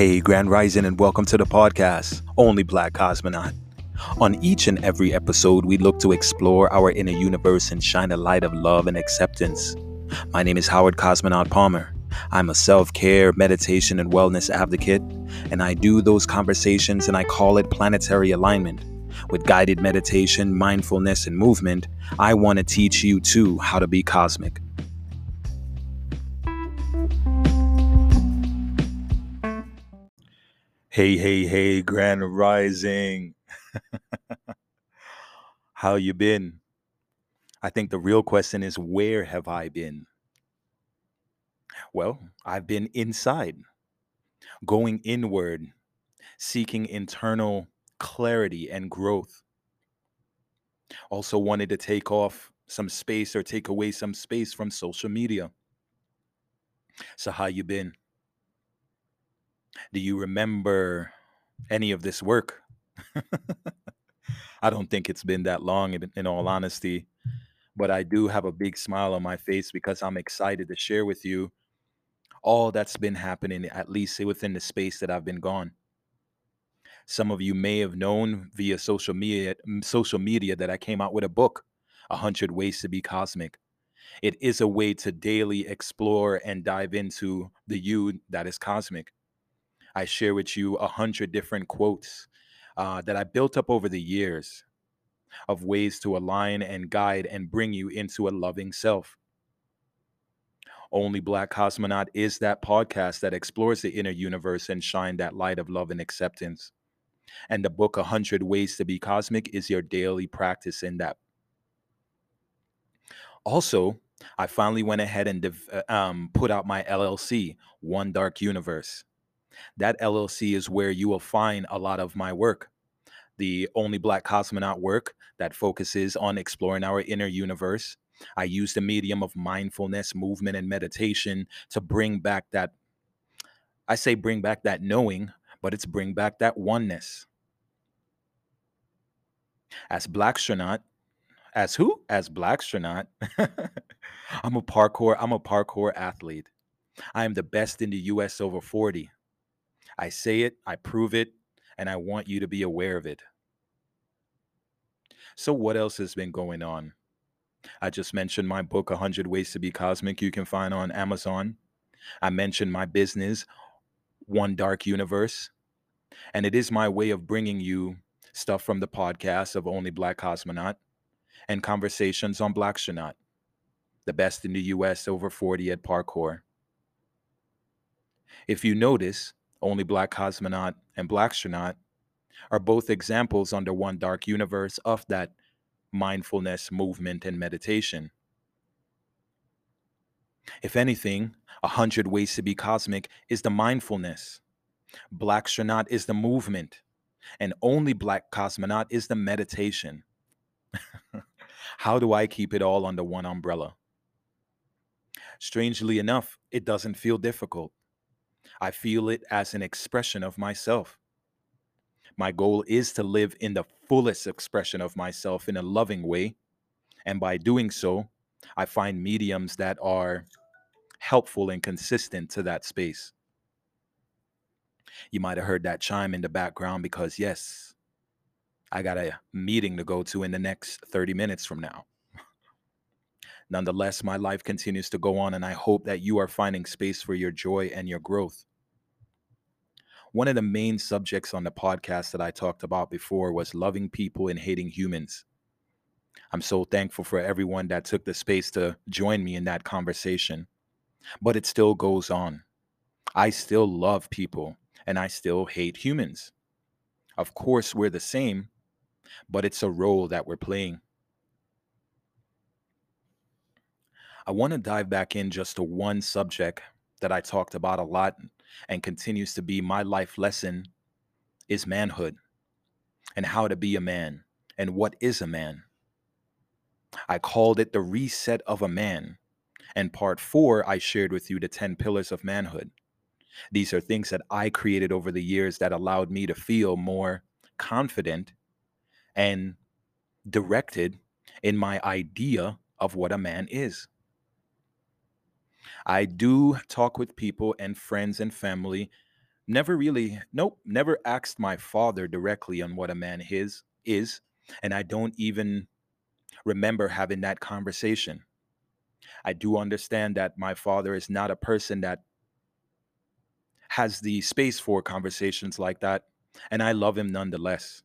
Hey, Grand Rising, and welcome to the podcast, Only Black Cosmonaut. On each and every episode, we look to explore our inner universe and shine a light of love and acceptance. My name is Howard Cosmonaut Palmer. I'm a self care, meditation, and wellness advocate, and I do those conversations and I call it planetary alignment. With guided meditation, mindfulness, and movement, I want to teach you too how to be cosmic. Hey, hey, hey, Grand Rising. How you been? I think the real question is where have I been? Well, I've been inside, going inward, seeking internal clarity and growth. Also wanted to take off some space or take away some space from social media. So how you been? Do you remember any of this work? I don't think it's been that long, in, in all honesty, but I do have a big smile on my face because I'm excited to share with you all that's been happening, at least within the space that I've been gone. Some of you may have known via social media, mm, social media that I came out with a book, "A Hundred Ways to Be Cosmic." It is a way to daily explore and dive into the you that is cosmic. I share with you a hundred different quotes uh, that I built up over the years of ways to align and guide and bring you into a loving self. Only Black Cosmonaut is that podcast that explores the inner universe and shine that light of love and acceptance. And the book 100 Ways to Be Cosmic is your daily practice in that. Also, I finally went ahead and uh, um, put out my LLC, One Dark Universe. That LLC is where you will find a lot of my work. The only Black Cosmonaut work that focuses on exploring our inner universe. I use the medium of mindfulness, movement, and meditation to bring back that. I say bring back that knowing, but it's bring back that oneness. As Blackstronaut, as who? As Blackstronaut, I'm a parkour. I'm a parkour athlete. I am the best in the U.S. over 40. I say it, I prove it, and I want you to be aware of it. So, what else has been going on? I just mentioned my book, 100 Ways to Be Cosmic, you can find on Amazon. I mentioned my business, One Dark Universe. And it is my way of bringing you stuff from the podcast of Only Black Cosmonaut and conversations on Blackstronaut, the best in the US over 40 at parkour. If you notice, only Black Cosmonaut and Black Blackstronaut are both examples under one dark universe of that mindfulness movement and meditation. If anything, a hundred ways to be cosmic is the mindfulness. Black Blackstronaut is the movement, and only Black Cosmonaut is the meditation. How do I keep it all under one umbrella? Strangely enough, it doesn't feel difficult. I feel it as an expression of myself. My goal is to live in the fullest expression of myself in a loving way. And by doing so, I find mediums that are helpful and consistent to that space. You might have heard that chime in the background because, yes, I got a meeting to go to in the next 30 minutes from now. Nonetheless, my life continues to go on, and I hope that you are finding space for your joy and your growth one of the main subjects on the podcast that I talked about before was loving people and hating humans. I'm so thankful for everyone that took the space to join me in that conversation. But it still goes on. I still love people and I still hate humans. Of course, we're the same, but it's a role that we're playing. I want to dive back in just to one subject that I talked about a lot and continues to be my life lesson is manhood and how to be a man and what is a man. I called it the reset of a man. And part four, I shared with you the 10 pillars of manhood. These are things that I created over the years that allowed me to feel more confident and directed in my idea of what a man is. I do talk with people and friends and family Never really, nope, never asked my father directly on what a man is is, and I don't even remember having that conversation. I do understand that my father is not a person that has the space for conversations like that, and I love him nonetheless.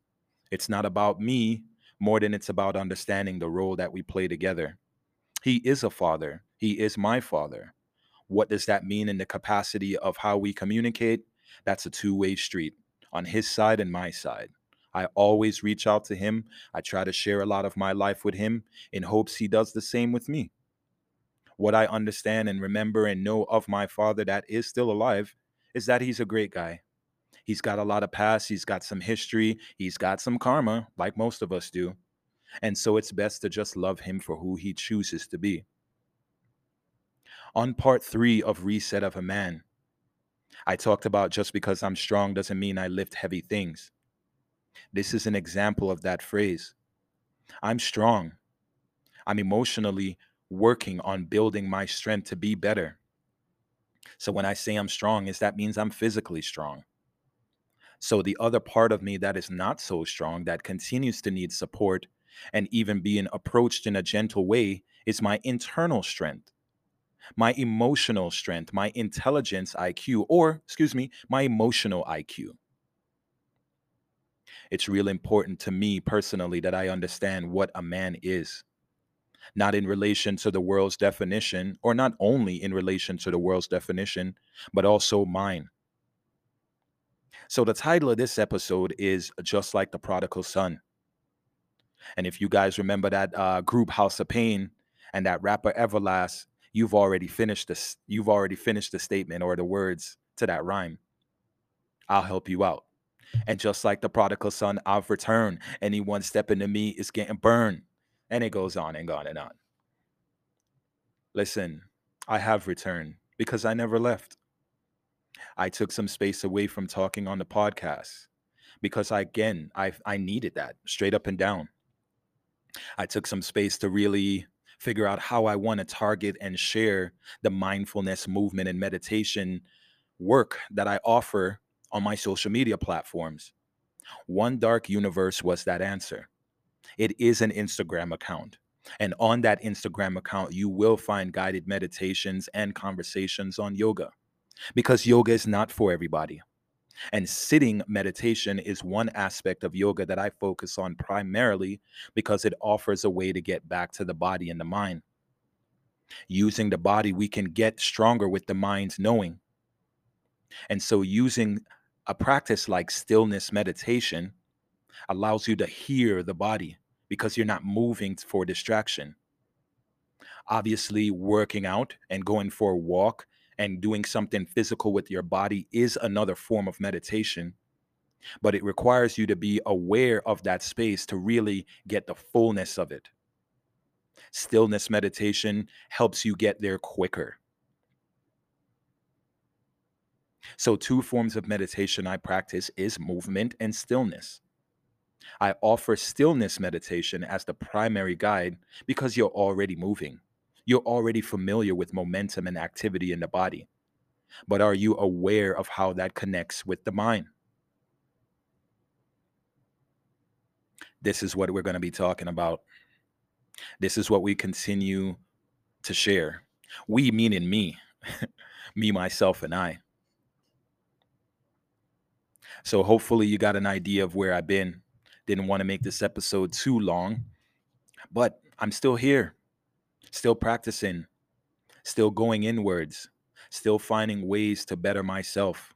It's not about me more than it's about understanding the role that we play together. He is a father, he is my father. What does that mean in the capacity of how we communicate? That's a two way street on his side and my side. I always reach out to him. I try to share a lot of my life with him in hopes he does the same with me. What I understand and remember and know of my father that is still alive is that he's a great guy. He's got a lot of past, he's got some history, he's got some karma, like most of us do. And so it's best to just love him for who he chooses to be. On part three of Reset of a Man, I talked about just because I'm strong doesn't mean I lift heavy things. This is an example of that phrase. I'm strong. I'm emotionally working on building my strength to be better. So when I say I'm strong, is that means I'm physically strong. So the other part of me that is not so strong, that continues to need support and even being approached in a gentle way, is my internal strength, my emotional strength, my intelligence IQ, or excuse me, my emotional IQ. It's real important to me personally that I understand what a man is not in relation to the world's definition, or not only in relation to the world's definition, but also mine. So, the title of this episode is Just Like the Prodigal Son. And if you guys remember that uh, group House of Pain and that rapper Everlast, you've already finished this. You've already finished the statement or the words to that rhyme. I'll help you out. And just like the prodigal son, I've returned. Anyone stepping to me is getting burned. And it goes on and on and on. Listen, I have returned because I never left. I took some space away from talking on the podcast because I, again, I I needed that straight up and down. I took some space to really figure out how I want to target and share the mindfulness movement and meditation work that I offer on my social media platforms. One Dark Universe was that answer. It is an Instagram account. And on that Instagram account, you will find guided meditations and conversations on yoga because yoga is not for everybody. And sitting meditation is one aspect of yoga that I focus on primarily because it offers a way to get back to the body and the mind. Using the body, we can get stronger with the mind's knowing. And so, using a practice like stillness meditation allows you to hear the body because you're not moving for distraction. Obviously, working out and going for a walk and doing something physical with your body is another form of meditation, but it requires you to be aware of that space to really get the fullness of it. Stillness meditation helps you get there quicker. So, two forms of meditation I practice is movement and stillness. I offer stillness meditation as the primary guide because you're already moving. You're already familiar with momentum and activity in the body. But are you aware of how that connects with the mind? This is what we're going to be talking about. This is what we continue to share. We, meaning me, me, myself, and I. So hopefully you got an idea of where I've been. Didn't want to make this episode too long, but I'm still here, still practicing, still going inwards, still finding ways to better myself.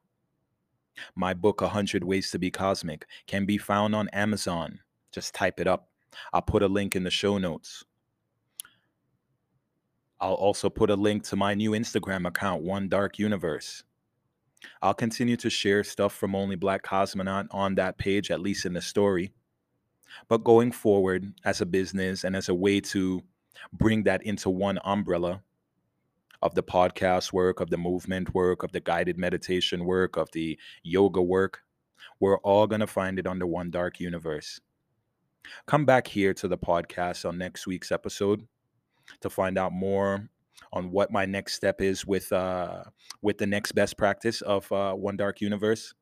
My book, 100 Ways to Be Cosmic, can be found on Amazon. Just type it up. I'll put a link in the show notes. I'll also put a link to my new Instagram account, One Dark Universe. I'll continue to share stuff from Only Black Cosmonaut on that page, at least in the story. But going forward as a business and as a way to bring that into one umbrella of the podcast work, of the movement work, of the guided meditation work, of the yoga work, we're all going to find it under one dark universe. Come back here to the podcast on next week's episode to find out more on what my next step is with uh, with the next best practice of uh, One Dark Universe.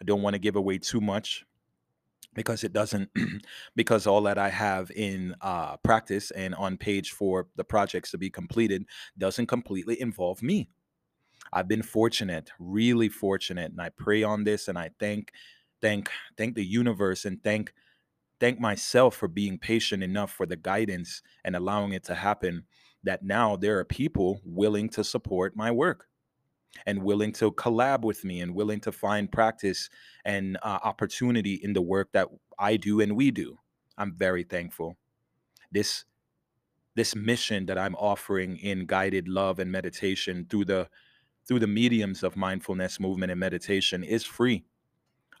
I don't want to give away too much because it doesn't because all that I have in uh, practice and on page for the projects to be completed doesn't completely involve me. I've been fortunate, really fortunate, and I pray on this and I thank thank thank the universe and thank thank myself for being patient enough for the guidance and allowing it to happen that now there are people willing to support my work and willing to collab with me and willing to find practice and uh, opportunity in the work that I do and we do. I'm very thankful. This this mission that I'm offering in guided love and meditation through the through the mediums of mindfulness movement and meditation is free.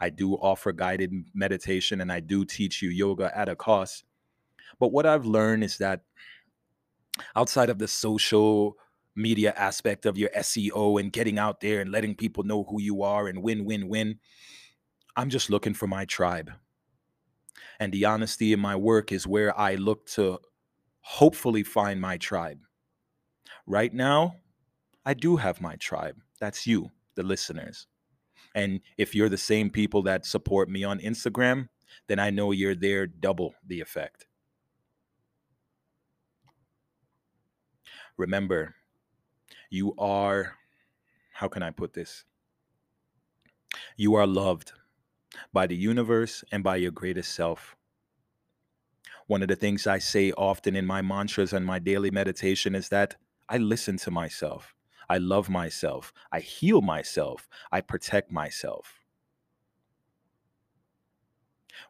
I do offer guided meditation and I do teach you yoga at a cost. But what I've learned is that outside of the social media aspect of your SEO and getting out there and letting people know who you are and win, win, win, I'm just looking for my tribe. And the honesty in my work is where I look to hopefully find my tribe. Right now, I do have my tribe. That's you, the listeners. And if you're the same people that support me on Instagram, then I know you're there double the effect. Remember, you are, how can I put this? You are loved by the universe and by your greatest self. One of the things I say often in my mantras and my daily meditation is that I listen to myself. I love myself. I heal myself. I protect myself.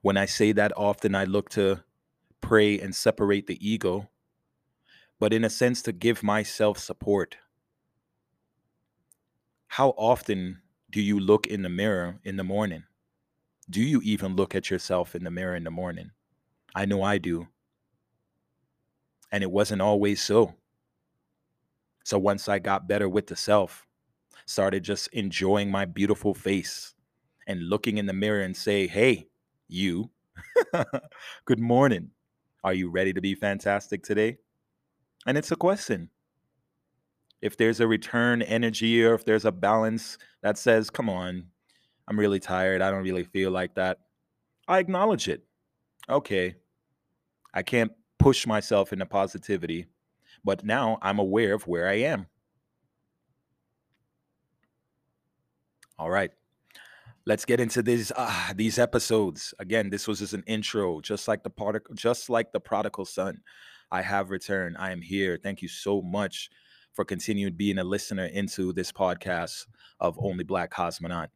When I say that often, I look to pray and separate the ego, but in a sense, to give myself support. How often do you look in the mirror in the morning? Do you even look at yourself in the mirror in the morning? I know I do. And it wasn't always so. So once I got better with the self, started just enjoying my beautiful face and looking in the mirror and say, "Hey, you. Good morning. Are you ready to be fantastic today?" And it's a question. If there's a return energy or if there's a balance that says, "Come on, I'm really tired. I don't really feel like that." I acknowledge it. Okay. I can't push myself into positivity but now I'm aware of where I am. All right. Let's get into these uh, these episodes. Again, this was just an intro, just like the particle, just like the prodigal son. I have returned. I am here. Thank you so much for continuing being a listener into this podcast of Only Black Cosmonaut.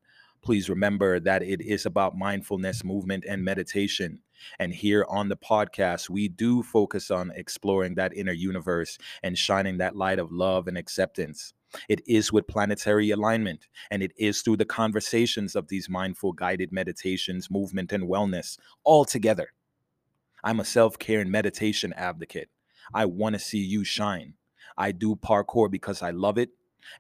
Please remember that it is about mindfulness, movement, and meditation. And here on the podcast, we do focus on exploring that inner universe and shining that light of love and acceptance. It is with planetary alignment, and it is through the conversations of these mindful guided meditations, movement, and wellness all together. I'm a self care and meditation advocate. I want to see you shine. I do parkour because I love it,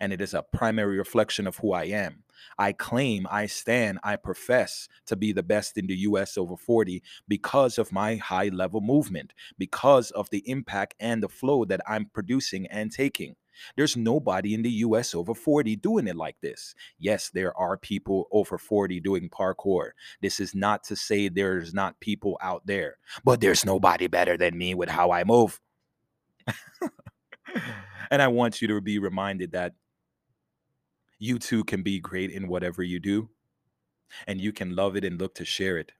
and it is a primary reflection of who I am. I claim, I stand, I profess to be the best in the US over 40 because of my high level movement, because of the impact and the flow that I'm producing and taking. There's nobody in the US over 40 doing it like this. Yes, there are people over 40 doing parkour. This is not to say there's not people out there, but there's nobody better than me with how I move. and I want you to be reminded that you too can be great in whatever you do and you can love it and look to share it.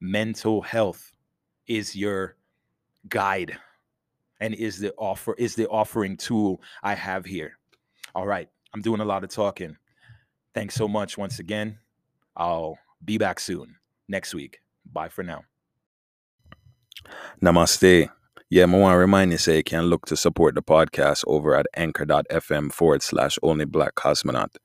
Mental health is your guide and is the offer is the offering tool I have here. All right, I'm doing a lot of talking. Thanks so much once again. I'll be back soon next week. Bye for now. Namaste. Yeah, I want to remind you, say you can look to support the podcast over at anchor.fm forward slash only black cosmonaut.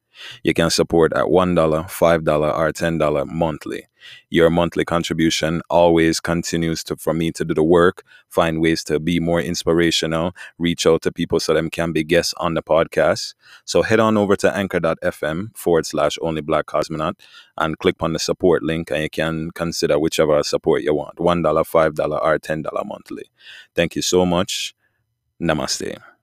You can support at $1, $5, or $10 monthly. Your monthly contribution always continues to for me to do the work, find ways to be more inspirational, reach out to people so them can be guests on the podcast. So head on over to anchor.fm forward slash only black cosmonaut and click on the support link and you can consider whichever support you want $1, $5, or $10 monthly. Thank you so much. Namaste.